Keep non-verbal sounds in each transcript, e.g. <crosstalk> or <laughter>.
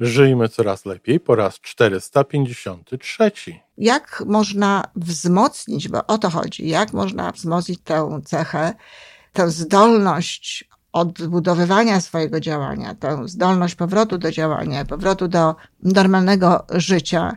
Żyjmy coraz lepiej po raz 453. Jak można wzmocnić, bo o to chodzi, jak można wzmocnić tę cechę, tę zdolność odbudowywania swojego działania, tę zdolność powrotu do działania, powrotu do normalnego życia.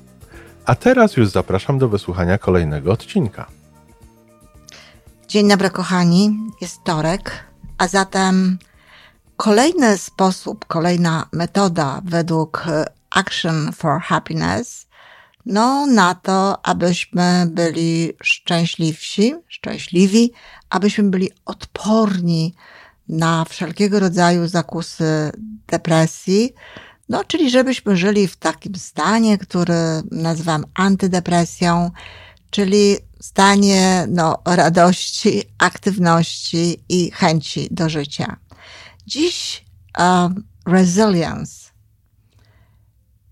A teraz już zapraszam do wysłuchania kolejnego odcinka. Dzień dobry, kochani. Jest torek, a zatem kolejny sposób, kolejna metoda według Action for Happiness, no na to, abyśmy byli szczęśliwsi, szczęśliwi, abyśmy byli odporni na wszelkiego rodzaju zakusy depresji, no, czyli żebyśmy żyli w takim stanie, który nazywam antydepresją, czyli stanie no, radości, aktywności i chęci do życia. Dziś um, resilience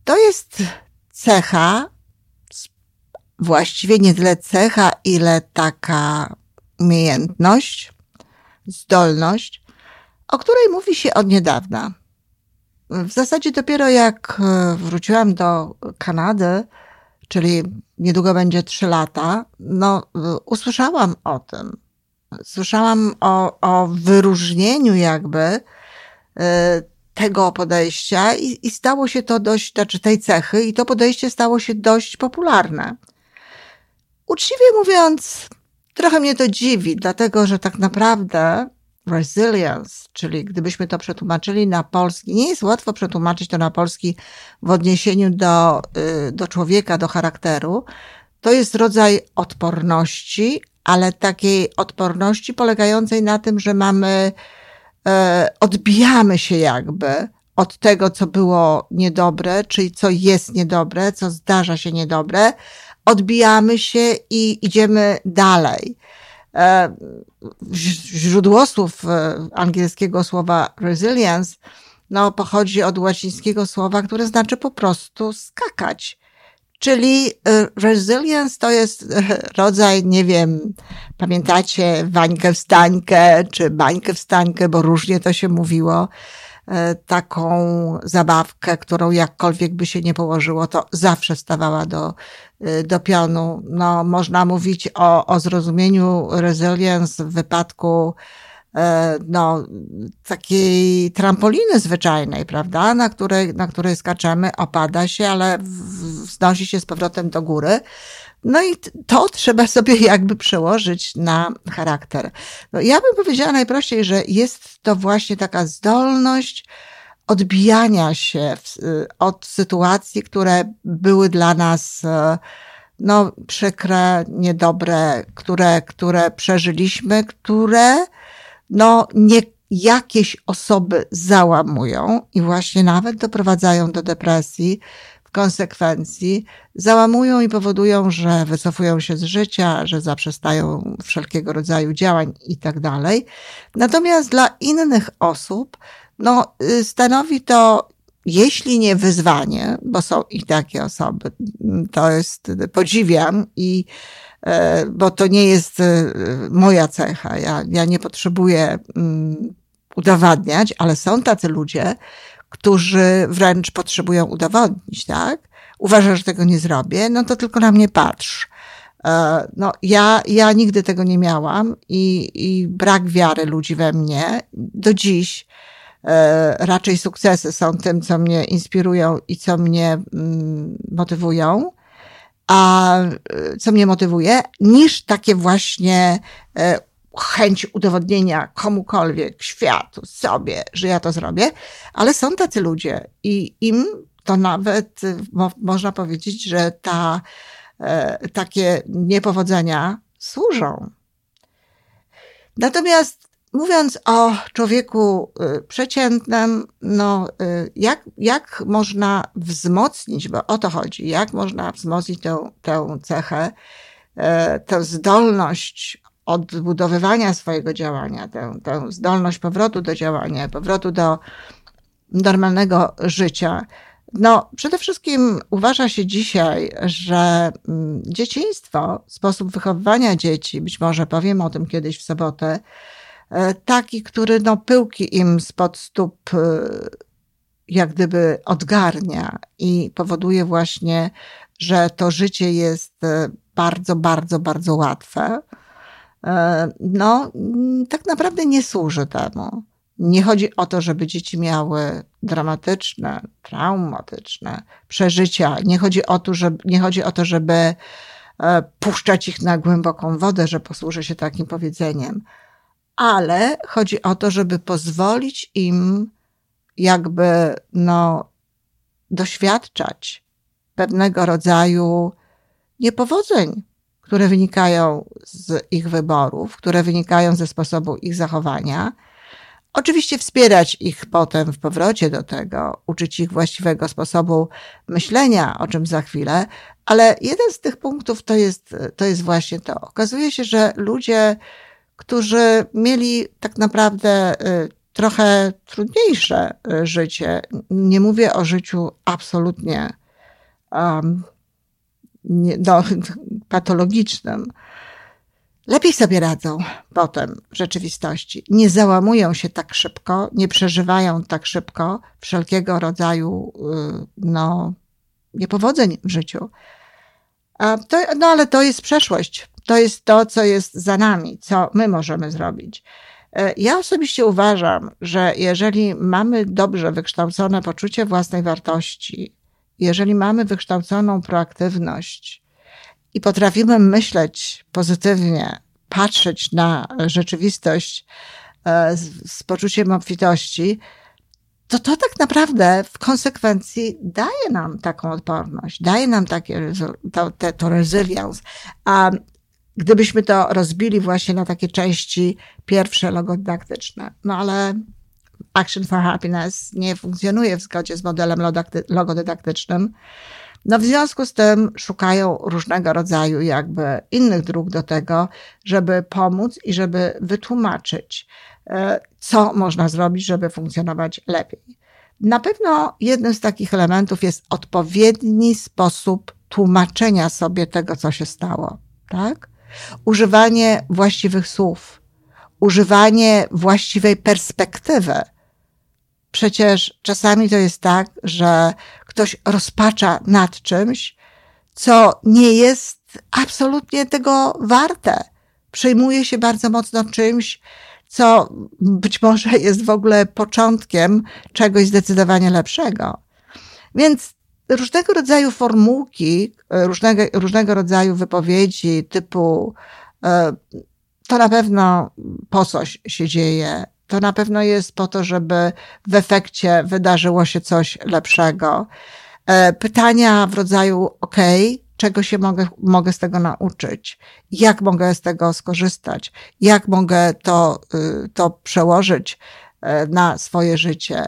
to jest cecha, właściwie nie tyle cecha, ile taka umiejętność, zdolność, o której mówi się od niedawna. W zasadzie dopiero jak e, wróciłam do Kanady, czyli niedługo będzie trzy lata, no usłyszałam o tym. Słyszałam o, o wyróżnieniu jakby e, tego podejścia i, i stało się to dość, znaczy tej cechy i to podejście stało się dość popularne. Uczciwie mówiąc, trochę mnie to dziwi, dlatego że tak naprawdę resilience, czyli gdybyśmy to przetłumaczyli na polski, nie jest łatwo przetłumaczyć to na polski w odniesieniu do, y, do człowieka, do charakteru. To jest rodzaj odporności, ale takiej odporności polegającej na tym, że mamy, e, odbijamy się jakby od tego, co było niedobre, czyli co jest niedobre, co zdarza się niedobre, odbijamy się i idziemy dalej. E, źródłosłów e, angielskiego słowa resilience no, pochodzi od łacińskiego słowa, które znaczy po prostu skakać. Czyli e, resilience to jest rodzaj, nie wiem, pamiętacie Wańkę wstańkę, czy Bańkę wstańkę, bo różnie to się mówiło. Taką zabawkę, którą jakkolwiek by się nie położyło, to zawsze stawała do Y, do pionu. No, można mówić o, o zrozumieniu resilience w wypadku e, no, takiej trampoliny zwyczajnej, prawda, na której, na której skaczemy, opada się, ale wznosi się z powrotem do góry. No i to trzeba sobie jakby przełożyć na charakter. No, ja bym powiedziała najprościej, że jest to właśnie taka zdolność odbijania się w, y, od sytuacji, które były dla nas e, no, przykre, niedobre, które, które przeżyliśmy, które no, nie, jakieś osoby załamują i właśnie nawet doprowadzają do depresji, konsekwencji załamują i powodują, że wycofują się z życia, że zaprzestają wszelkiego rodzaju działań i tak dalej. Natomiast dla innych osób no, y, stanowi to, jeśli nie wyzwanie, bo są i takie osoby, to jest, podziwiam i e, bo to nie jest e, moja cecha. Ja, ja nie potrzebuję mm, udowadniać, ale są tacy ludzie, którzy wręcz potrzebują udowodnić, tak? Uważasz, że tego nie zrobię, no to tylko na mnie patrz. E, no, ja, ja nigdy tego nie miałam i, i brak wiary ludzi we mnie do dziś E, raczej sukcesy są tym, co mnie inspirują i co mnie mm, motywują, a e, co mnie motywuje, niż takie właśnie chęć udowodnienia komukolwiek, światu, sobie, że ja to zrobię, ale są tacy ludzie i im to nawet mo można powiedzieć, że ta, takie niepowodzenia służą. Natomiast mówiąc o człowieku y, przeciętnym, no, y, jak, jak można wzmocnić, bo o to chodzi, jak można wzmocnić tę, tę cechę, e, tę zdolność odbudowywania swojego działania, tę, tę zdolność powrotu do działania, powrotu do normalnego życia. No, przede wszystkim uważa się dzisiaj, że mm, dzieciństwo, sposób wychowywania dzieci, być może powiem o tym kiedyś w sobotę, e, taki, który no, pyłki im spod stóp e, jak gdyby odgarnia i powoduje właśnie, że to życie jest e, bardzo, bardzo, bardzo łatwe. No, mm, tak naprawdę nie służy temu. Nie chodzi o to, żeby dzieci miały dramatyczne, traumatyczne przeżycia. Nie chodzi o to, żeby, nie chodzi o to, żeby e, puszczać ich na głęboką wodę, że posłużę się takim powiedzeniem, ale chodzi o to, żeby pozwolić im jakby no, doświadczać pewnego rodzaju niepowodzeń, które wynikają z ich wyborów, które wynikają ze sposobu ich zachowania Oczywiście wspierać ich potem w powrocie do tego, uczyć ich właściwego sposobu myślenia, o czym za chwilę, ale jeden z tych punktów to jest, to jest właśnie to. Okazuje się, że ludzie, którzy mieli tak naprawdę y, trochę trudniejsze y, życie, nie mówię o życiu absolutnie um, nie, no, patologicznym, lepiej sobie radzą potem w rzeczywistości. Nie załamują się tak szybko, nie przeżywają tak szybko wszelkiego rodzaju y, no, niepowodzeń w życiu. To, no ale to jest przeszłość. To jest to, co jest za nami, co my możemy zrobić. E, ja osobiście uważam, że jeżeli mamy dobrze wykształcone poczucie własnej wartości, jeżeli mamy wykształconą proaktywność, i potrafimy myśleć pozytywnie, patrzeć na rzeczywistość e, z, z poczuciem obfitości, to to tak naprawdę w konsekwencji daje nam taką odporność, daje nam takie, to, to, to resilience. A gdybyśmy to rozbili właśnie na takie części pierwsze logodydaktyczne, no ale Action for Happiness nie funkcjonuje w zgodzie z modelem logodydaktycznym, no w związku z tym szukają różnego rodzaju jakby innych dróg do tego, żeby pomóc i żeby wytłumaczyć, e, co można zrobić, żeby funkcjonować lepiej. Na pewno jednym z takich elementów jest odpowiedni sposób tłumaczenia sobie tego, co się stało, tak? Używanie właściwych słów, używanie właściwej perspektywy. Przecież czasami to jest tak, że ktoś rozpacza nad czymś, co nie jest absolutnie tego warte. Przejmuje się bardzo mocno czymś, co być może jest w ogóle początkiem czegoś zdecydowanie lepszego. Więc różnego rodzaju formułki, różnego, różnego rodzaju wypowiedzi typu e, to na pewno po coś się dzieje, to na pewno jest po to, żeby w efekcie wydarzyło się coś lepszego. E, pytania w rodzaju, OK, czego się mogę, mogę z tego nauczyć? Jak mogę z tego skorzystać? Jak mogę to, y, to przełożyć e, na swoje życie?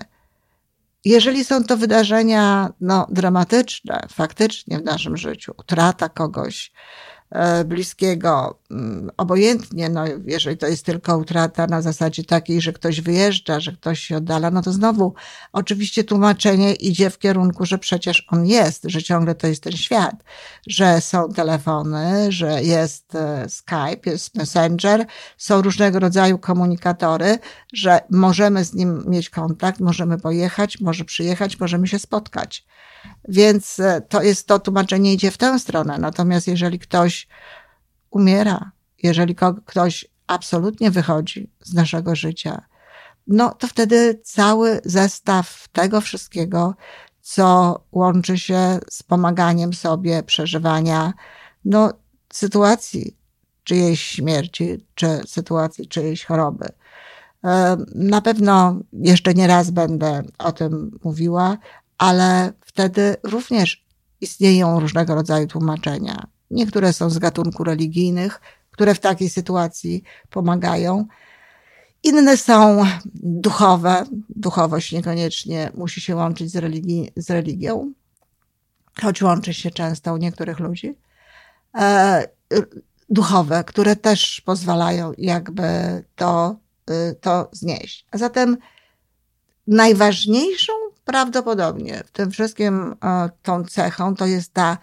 Jeżeli są to wydarzenia no, dramatyczne, faktycznie w naszym życiu, utrata kogoś, E, bliskiego, obojętnie, no, jeżeli to jest tylko utrata na zasadzie takiej, że ktoś wyjeżdża, że ktoś się oddala, no to znowu oczywiście tłumaczenie idzie w kierunku, że przecież on jest, że ciągle to jest ten świat, że są telefony, że jest e, Skype, jest Messenger, są różnego rodzaju komunikatory, że możemy z nim mieć kontakt, możemy pojechać, może przyjechać, możemy się spotkać. Więc e, to jest to tłumaczenie idzie w tę stronę. Natomiast jeżeli ktoś umiera, jeżeli ktoś absolutnie wychodzi z naszego życia, no to wtedy cały zestaw tego wszystkiego, co łączy się z pomaganiem sobie, przeżywania, no, sytuacji czyjejś śmierci, czy sytuacji czyjejś choroby. Na pewno jeszcze nie raz będę o tym mówiła, ale wtedy również istnieją różnego rodzaju tłumaczenia. Niektóre są z gatunku religijnych, które w takiej sytuacji pomagają. Inne są duchowe. Duchowość niekoniecznie musi się łączyć z, religii, z religią, choć łączy się często u niektórych ludzi. E, duchowe, które też pozwalają jakby to, y, to znieść. A zatem najważniejszą prawdopodobnie w tym wszystkim e, tą cechą to jest ta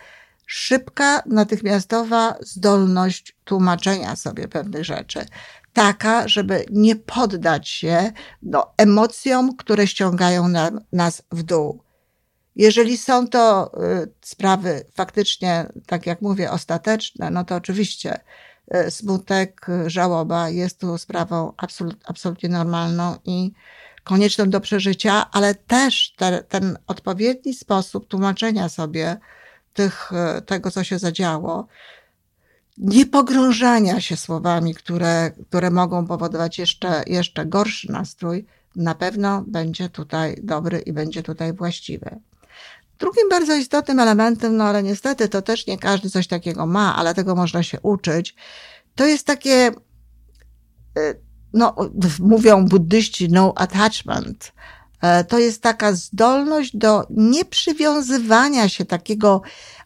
szybka, natychmiastowa zdolność tłumaczenia sobie pewnych rzeczy. Taka, żeby nie poddać się no, emocjom, które ściągają nam, nas w dół. Jeżeli są to y, sprawy faktycznie, tak jak mówię, ostateczne, no to oczywiście y, smutek, żałoba jest tu sprawą absolut, absolutnie normalną i konieczną do przeżycia, ale też te, ten odpowiedni sposób tłumaczenia sobie tych, y, tego, co się zadziało, nie pogrążania się słowami, które, które mogą powodować jeszcze, jeszcze gorszy nastrój, na pewno będzie tutaj dobry i będzie tutaj właściwy. Drugim bardzo istotnym elementem, no ale niestety to też nie każdy coś takiego ma, ale tego można się uczyć, to jest takie, y, no, mówią buddyści, no attachment. E, to jest taka zdolność do nieprzywiązywania się takiego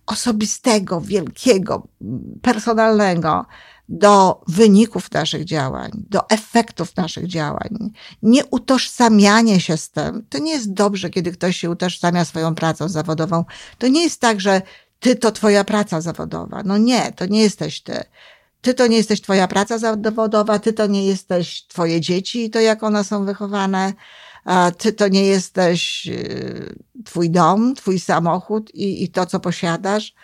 osobistego, wielkiego, personalnego do wyników naszych działań, do efektów naszych działań. Nie utożsamianie się z tym. To nie jest dobrze, kiedy ktoś się utożsamia swoją pracą zawodową. To nie jest tak, że ty to twoja praca zawodowa. No nie, to nie jesteś ty. Ty to nie jesteś twoja praca zawodowa, ty to nie jesteś twoje dzieci, to jak one są wychowane, ty to nie jesteś y, twój dom, twój samochód i, i to, co posiadasz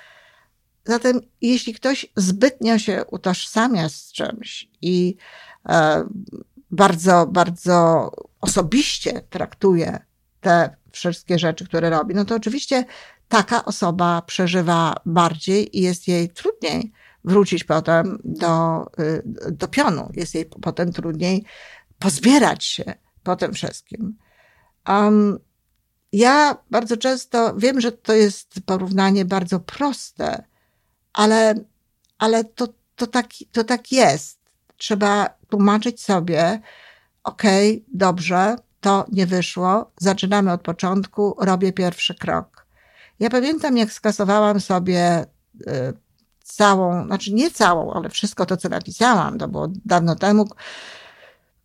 Zatem, jeśli ktoś zbytnio się utożsamia z czymś i e, bardzo, bardzo osobiście traktuje te wszystkie rzeczy, które robi, no to oczywiście taka osoba przeżywa bardziej i jest jej trudniej wrócić potem do, y, do pionu. Jest jej potem trudniej pozbierać się po tym wszystkim. Um, ja bardzo często wiem, że to jest porównanie bardzo proste, ale, ale to, to, tak, to tak jest. Trzeba tłumaczyć sobie, okej, okay, dobrze, to nie wyszło, zaczynamy od początku, robię pierwszy krok. Ja pamiętam, jak skasowałam sobie y, całą, znaczy nie całą, ale wszystko to, co napisałam, to było dawno temu,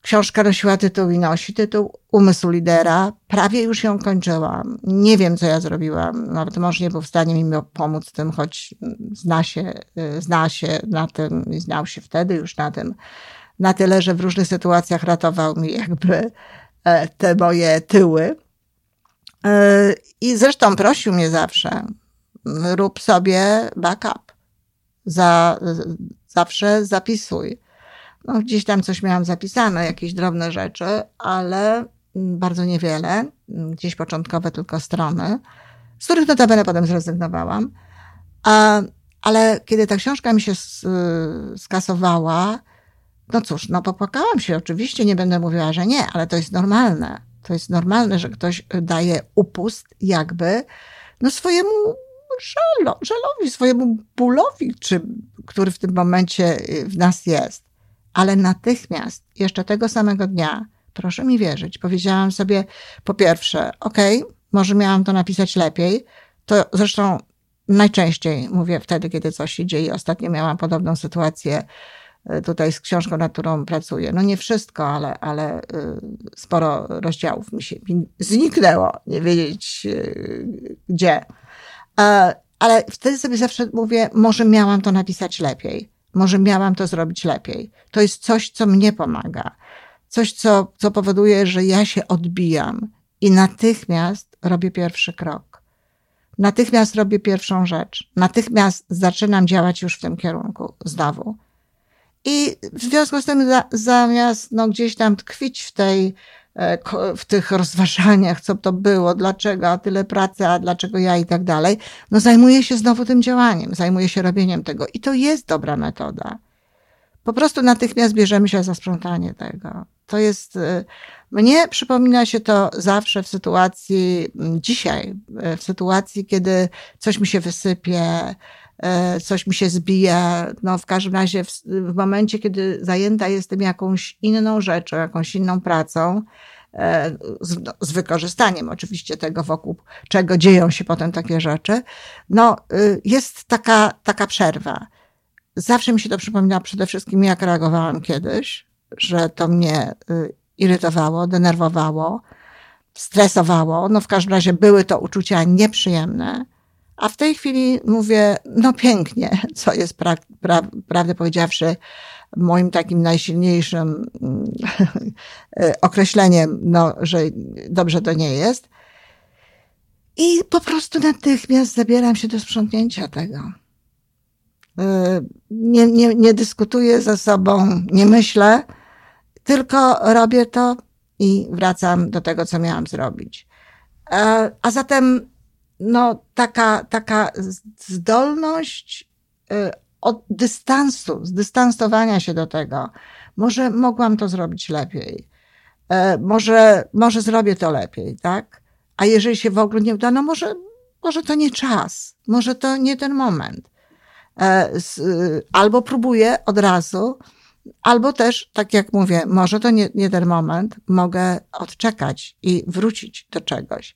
Książka nosiła tytuł i nosi tytuł Umysł lidera. Prawie już ją kończyłam. Nie wiem, co ja zrobiłam. Nawet mąż nie był w stanie mi pomóc tym, choć zna się, zna się na tym i znał się wtedy już na tym. Na tyle, że w różnych sytuacjach ratował mi jakby e, te moje tyły. E, I zresztą prosił mnie zawsze, rób sobie backup. Za, zawsze zapisuj no, gdzieś tam coś miałam zapisane, jakieś drobne rzeczy, ale bardzo niewiele, gdzieś początkowe tylko strony, z których notabene potem zrezygnowałam. A, ale kiedy ta książka mi się skasowała, no cóż, no popłakałam się. Oczywiście nie będę mówiła, że nie, ale to jest normalne. To jest normalne, że ktoś daje upust jakby no swojemu żalo, żalowi, swojemu bólowi, czy, który w tym momencie w nas jest ale natychmiast, jeszcze tego samego dnia, proszę mi wierzyć, powiedziałam sobie po pierwsze, okej, okay, może miałam to napisać lepiej. To zresztą najczęściej mówię wtedy, kiedy coś się dzieje. Ostatnio miałam podobną sytuację e, tutaj z książką, nad którą pracuję. No nie wszystko, ale, ale e, sporo rozdziałów mi się zniknęło, nie wiedzieć e, gdzie. Ale wtedy sobie zawsze mówię, może miałam to napisać lepiej. Może miałam to zrobić lepiej. To jest coś, co mnie pomaga. Coś, co, co powoduje, że ja się odbijam i natychmiast robię pierwszy krok. Natychmiast robię pierwszą rzecz. Natychmiast zaczynam działać już w tym kierunku znowu. I w związku z tym, zamiast no, gdzieś tam tkwić w tej w tych rozważaniach, co to było, dlaczego, a tyle pracy, a dlaczego ja i tak dalej, no zajmuję się znowu tym działaniem, zajmuję się robieniem tego. I to jest dobra metoda. Po prostu natychmiast bierzemy się za sprzątanie tego. To jest, e, mnie przypomina się to zawsze w sytuacji, dzisiaj, e, w sytuacji, kiedy coś mi się wysypie, e, coś mi się zbije. No w każdym razie w, w momencie, kiedy zajęta jestem jakąś inną rzeczą, jakąś inną pracą, e, z, no, z, wykorzystaniem oczywiście tego, wokół czego dzieją się potem takie rzeczy, no y, jest taka, taka przerwa. Zawsze mi się to przypomina przede wszystkim, jak reagowałam kiedyś, że to mnie y, irytowało, denerwowało, stresowało. No w każdym razie były to uczucia nieprzyjemne. A w tej chwili mówię, no pięknie, co jest pra, pra, prawdę powiedziawszy moim takim najsilniejszym mm, <laughs> określeniem, no, że dobrze to nie jest. I po prostu natychmiast zabieram się do sprzątnięcia tego. Y, nie, nie, nie dyskutuję ze sobą, nie myślę, tylko robię to i wracam do tego, co miałam zrobić. E, a zatem, no, taka, taka zdolność y, od dystansu, zdystansowania się do tego. Może mogłam to zrobić lepiej. E, może, może zrobię to lepiej, tak? A jeżeli się w ogóle nie uda, no może, może to nie czas, może to nie ten moment. E, albo próbuję od razu, Albo też, tak jak mówię, może to nie, nie ten moment, mogę odczekać i wrócić do czegoś.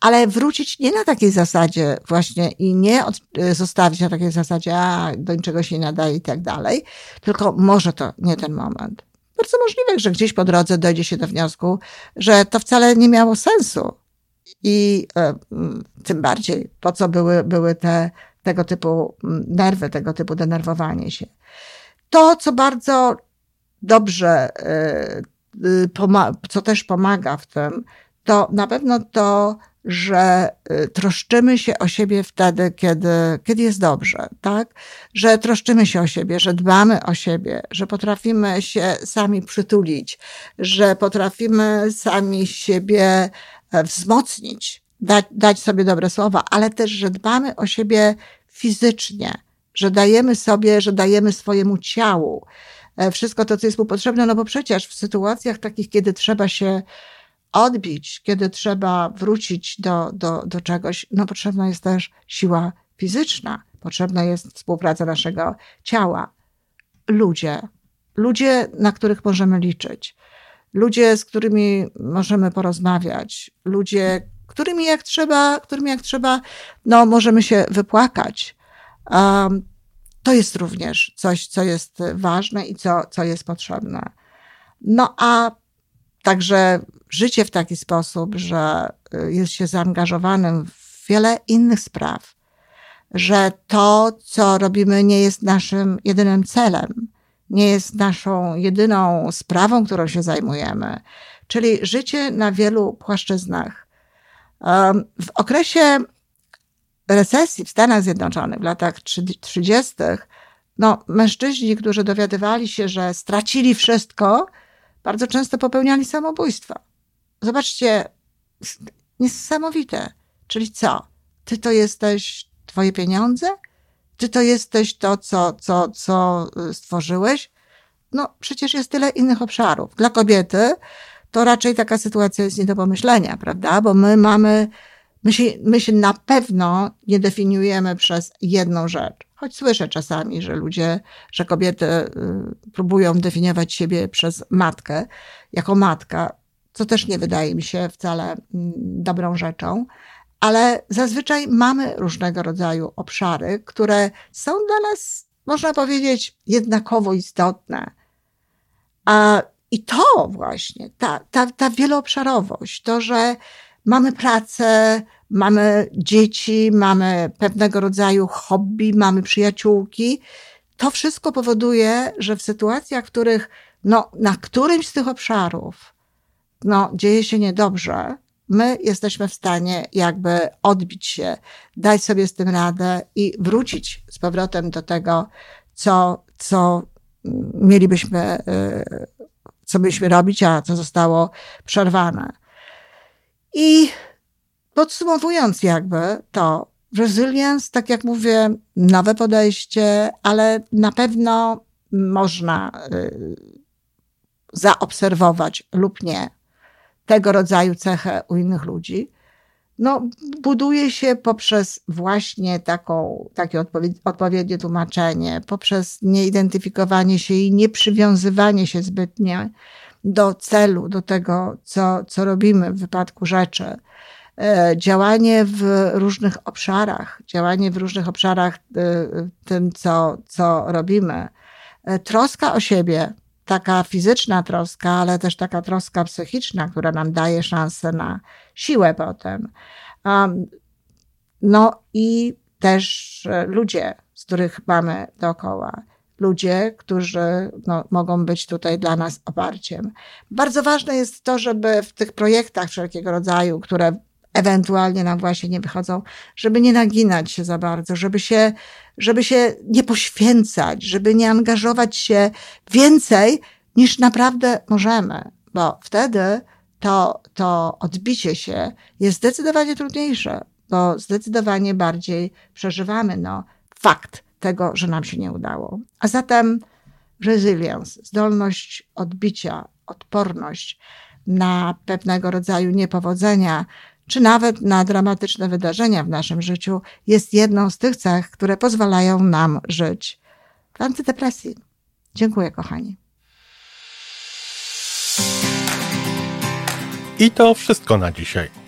Ale wrócić nie na takiej zasadzie właśnie i nie od, zostawić na takiej zasadzie, a do niczego się nie nadaje i tak dalej, tylko może to nie ten moment. Bardzo możliwe, że gdzieś po drodze dojdzie się do wniosku, że to wcale nie miało sensu. I e, tym bardziej, po co były, były te tego typu nerwy, tego typu denerwowanie się. To, co bardzo dobrze, e, y, co też pomaga w tym, to na pewno to, że y, troszczymy się o siebie wtedy, kiedy, kiedy jest dobrze, tak? Że troszczymy się o siebie, że dbamy o siebie, że potrafimy się sami przytulić, że potrafimy sami siebie e, wzmocnić, dać, dać sobie dobre słowa, ale też, że dbamy o siebie fizycznie, że dajemy sobie, że dajemy swojemu ciału e, wszystko to, co jest mu potrzebne, no bo przecież w sytuacjach takich, kiedy trzeba się odbić, kiedy trzeba wrócić do, do, do czegoś, no potrzebna jest też siła fizyczna, potrzebna jest współpraca naszego ciała. Ludzie, ludzie, na których możemy liczyć, ludzie, z którymi możemy porozmawiać, ludzie, którymi jak trzeba, którymi jak trzeba, no możemy się wypłakać, to jest również coś, co jest ważne i co, co jest potrzebne. No a także życie w taki sposób, że y, jest się zaangażowanym w wiele innych spraw, że to, co robimy, nie jest naszym jedynym celem, nie jest naszą jedyną sprawą, którą się zajmujemy, czyli życie na wielu płaszczyznach. W okresie recesji w Stanach Zjednoczonych w latach 30., no, mężczyźni, którzy dowiadywali się, że stracili wszystko, bardzo często popełniali samobójstwa. Zobaczcie, niesamowite. Czyli co? Ty to jesteś twoje pieniądze? Ty to jesteś to, co, co, co y, stworzyłeś? No, przecież jest tyle innych obszarów. Dla kobiety to raczej taka sytuacja jest nie do pomyślenia, prawda? Bo my mamy My się, my się na pewno nie definiujemy przez jedną rzecz. Choć słyszę czasami, że ludzie, że kobiety y, próbują definiować siebie przez matkę, jako matka, co też nie wydaje mi się wcale mm, dobrą rzeczą, ale zazwyczaj mamy różnego rodzaju obszary, które są dla nas, można powiedzieć, jednakowo istotne. A, I to właśnie, ta, ta, ta wieloobszarowość, to, że mamy pracę, mamy dzieci, mamy pewnego rodzaju hobby, mamy przyjaciółki. To wszystko powoduje, że w sytuacjach, w których no, na którymś z tych obszarów no, dzieje się niedobrze, my jesteśmy w stanie jakby odbić się, dać sobie z tym radę i wrócić z powrotem do tego, co, co mielibyśmy, y, co byliśmy robić, a co zostało przerwane. I podsumowując jakby to, resilience, tak jak mówię, nowe podejście, ale na pewno można y, zaobserwować lub nie tego rodzaju cechę u innych ludzi. no, buduje się poprzez właśnie taką, takie odpowiednie tłumaczenie, poprzez nieidentyfikowanie się i nieprzywiązywanie się zbytnio do celu, do tego, co, co robimy w wypadku rzeczy. E, działanie w różnych obszarach, działanie w różnych obszarach e, tym, co, co robimy. E, troska o siebie, taka fizyczna troska, ale też taka troska psychiczna, która nam daje szansę na siłę potem. No i też ludzie, z których mamy dookoła. Ludzie, którzy no, mogą być tutaj dla nas oparciem. Bardzo ważne jest to, żeby w tych projektach wszelkiego rodzaju, które ewentualnie nam właśnie nie wychodzą, żeby nie naginać się za bardzo, żeby się, żeby się nie poświęcać, żeby nie angażować się więcej niż naprawdę możemy, bo wtedy to, to odbicie się jest zdecydowanie trudniejsze, bo zdecydowanie bardziej przeżywamy no, fakt tego, że nam się nie udało. A zatem resilience, zdolność odbicia, odporność na pewnego rodzaju niepowodzenia, czy nawet na dramatyczne wydarzenia w naszym życiu, jest jedną z tych cech, które pozwalają nam żyć w antydepresji. Dziękuję, kochani. I to wszystko na dzisiaj.